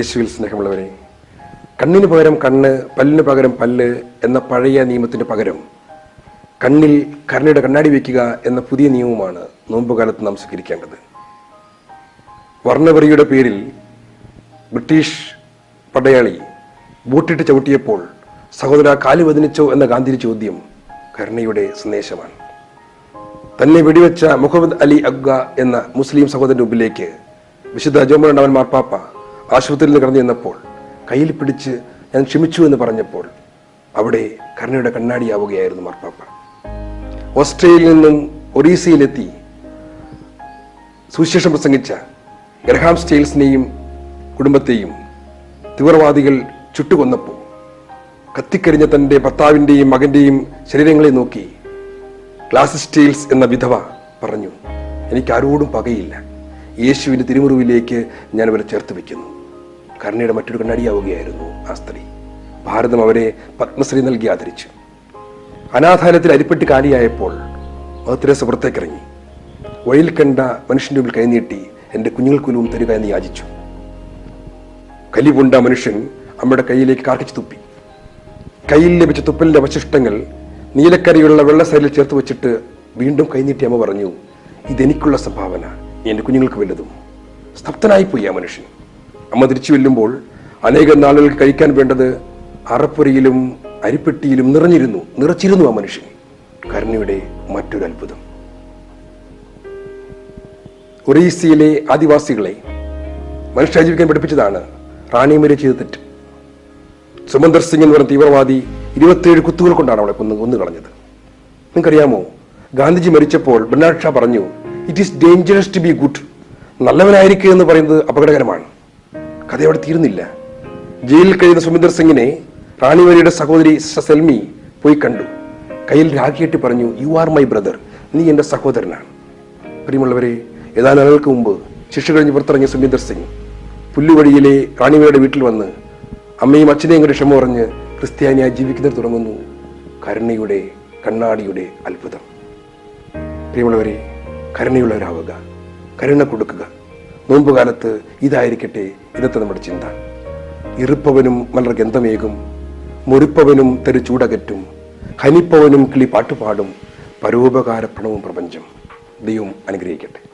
യേശുവിൽ സ്നേഹമുള്ളവരെ കണ്ണിന് പകരം കണ്ണ് പല്ലിന് പകരം പല്ല് എന്ന പഴയ നിയമത്തിന് പകരം കണ്ണിൽ കരുണയുടെ കണ്ണാടി വയ്ക്കുക എന്ന പുതിയ നിയമമാണ് നോമ്പുകാലത്ത് നാം സ്വീകരിക്കേണ്ടത്. വർണവെറിയുടെ പേരിൽ ബ്രിട്ടീഷ് പടയാളി ബൂട്ടിട്ട് ചവിട്ടിയപ്പോൾ സഹോദര കാൽ വതിനിച്ചോ എന്ന ഗാന്ധിയുടെ ചോദ്യം കരുണയുടെ സന്ദേശമാണ്. തന്നെ വെടിവെച്ച മുഹമ്മദ് അലി അഗ്ഗ എന്ന മുസ്ലിം സഹോദരന്റെ മുമ്പിലേക്ക് വിശുദ്ധ ജോമരണ്ടവൻ മാർപ്പാപ്പ ആശുപത്രിയിൽ നിന്ന് കടന്നു ചെന്നപ്പോൾ കയ്യിൽ പിടിച്ച് ഞാൻ ക്ഷമിച്ചു എന്ന് പറഞ്ഞപ്പോൾ അവിടെ കരുണയുടെ കണ്ണാടിയാവുകയായിരുന്നു മാർപ്പാപ്പ. ഓസ്ട്രേലിയയിൽ നിന്നും ഒറീസയിലെത്തി സുവിശേഷം പ്രസംഗിച്ച ഗ്രഹാം സ്റ്റെയിൽസിനെയും കുടുംബത്തെയും തീവ്രവാദികൾ ചുട്ടുകൊന്നപ്പോൾ കത്തിക്കരിഞ്ഞ തന്റെ ഭർത്താവിന്റെയും മകന്റെയും ശരീരങ്ങളെ നോക്കി ഗ്ലാസ് സ്റ്റീൽസ് എന്ന വിധവ പറഞ്ഞു എനിക്ക് ആരോടും പകയില്ല. യേശുവിന്റെ തിരുമുറിവിലേക്ക് ഞാൻ ചേർത്ത് വെക്കുന്നു. കരുണയുടെ മറ്റൊരു കണ്ണടിയാവുകയായിരുന്നു ആ സ്ത്രീ. ഭാരതം അവരെ പത്മശ്രീ നൽകി ആദരിച്ചു. അനാഥാലയത്തിൽ അരിപ്പെട്ട് കാലിയായപ്പോൾ മഹത്തിരേസ പുറത്തേക്കിറങ്ങി. വഴിയിൽ കണ്ട മനുഷ്യന്റെ മുമ്പിൽ കൈനീട്ടി എന്റെ കുഞ്ഞുങ്ങൾക്കുലവും തരിക എന്ന് യാചിച്ചു. കലി കലിപുണ്ട മനുഷ്യൻ അമ്മയുടെ കയ്യിലേക്ക് കാർക്കിച്ചു തുപ്പി. കയ്യിൽ ലഭിച്ച തുപ്പലിന്റെ അവശിഷ്ടങ്ങൾ നീലക്കരയുള്ള വെള്ളസൈലിൽ ചേർത്ത് വെച്ചിട്ട് വീണ്ടും കൈനീട്ടി അമ്മ പറഞ്ഞു ഇതെനിക്കുള്ള സംഭാവന. എന്റെ കുഞ്ഞുങ്ങൾക്ക് വലുതും സ്തബ്ധനായിപ്പോയി ആ മനുഷ്യൻ. അമ്മ തിരിച്ചു വെല്ലുമ്പോൾ അനേകം നാളുകൾ കഴിക്കാൻ വേണ്ടത് അറപ്പുരയിലും അരിപ്പെട്ടിയിലും നിറഞ്ഞിരുന്നു നിറച്ചിരുന്നു ആ മനുഷ്യൻ. കരുണയുടെ മറ്റൊരു അത്ഭുതം. ഒറീസയിലെ ആദിവാസികളെ മനുഷ്യ ജീവിക്കാൻ പഠിപ്പിച്ചതാണ് റാണിമരെ ചെയ്ത തെറ്റ്. സുമന്ദർ സിംഗ് എന്ന് പറഞ്ഞ തീവ്രവാദി ഇരുപത്തിയേഴ് കുത്തുകൾ കൊണ്ടാണ് അവളെ കൊന്ന് കൊന്നു കളഞ്ഞത്. നിങ്ങൾക്കറിയാമോ ഗാന്ധിജി മരിച്ചപ്പോൾ ബെർണാഡ് പറഞ്ഞു it is dangerous to be good നല്ലവനായിരിക്കുക എന്ന് പറയുന്നത് അപകടകരമാണ്. കഥ അവിടെ തീരുന്നില്ല ജയിലിൽ കഴിയുന്ന സുമിന്ദർ സിംഗിനെ റാണിവരിയുടെ സഹോദരി സെൽമി പോയി കണ്ടു. കയ്യിൽ രാഖിയിട്ട് പറഞ്ഞു യു ആർ മൈ ബ്രദർ നീ എന്റെ സഹോദരനാണ്. പ്രിയമുള്ളവരെ ഏതാനും ആളുകൾക്ക് മുമ്പ് ശിക്ഷ കഴിഞ്ഞ് പുറത്തിറങ്ങിയ സുമിന്ദർ സിംഗ് പുല്ലുവഴിയിലെ റാണിവരുടെ വീട്ടിൽ വന്ന് അമ്മയും അച്ഛനെയും കൂടി ക്ഷമ പറഞ്ഞ് ക്രിസ്ത്യാനിയായി ജീവിക്കുന്നത് തുടങ്ങുന്നു. കരുണയുടെ കണ്ണാടിയുടെ അത്ഭുതം. പ്രിയമുള്ളവരെ കരുണയുള്ളവരാവുക. കരുണ കൊടുക്കുക. നോമ്പുകാലത്ത് ഇതായിരിക്കട്ടെ ഇന്നത്തെ നമ്മുടെ ചിന്ത. ഇറുപ്പവനും മലർ ഗന്ധമേകും മുറിപ്പവനും തെരു ചൂടകറ്റും ഹനിപ്പവനും കിളി പാട്ടുപാടും പരോപകാര പ്രണവും പ്രപഞ്ചം. ദൈവം അനുഗ്രഹിക്കട്ടെ.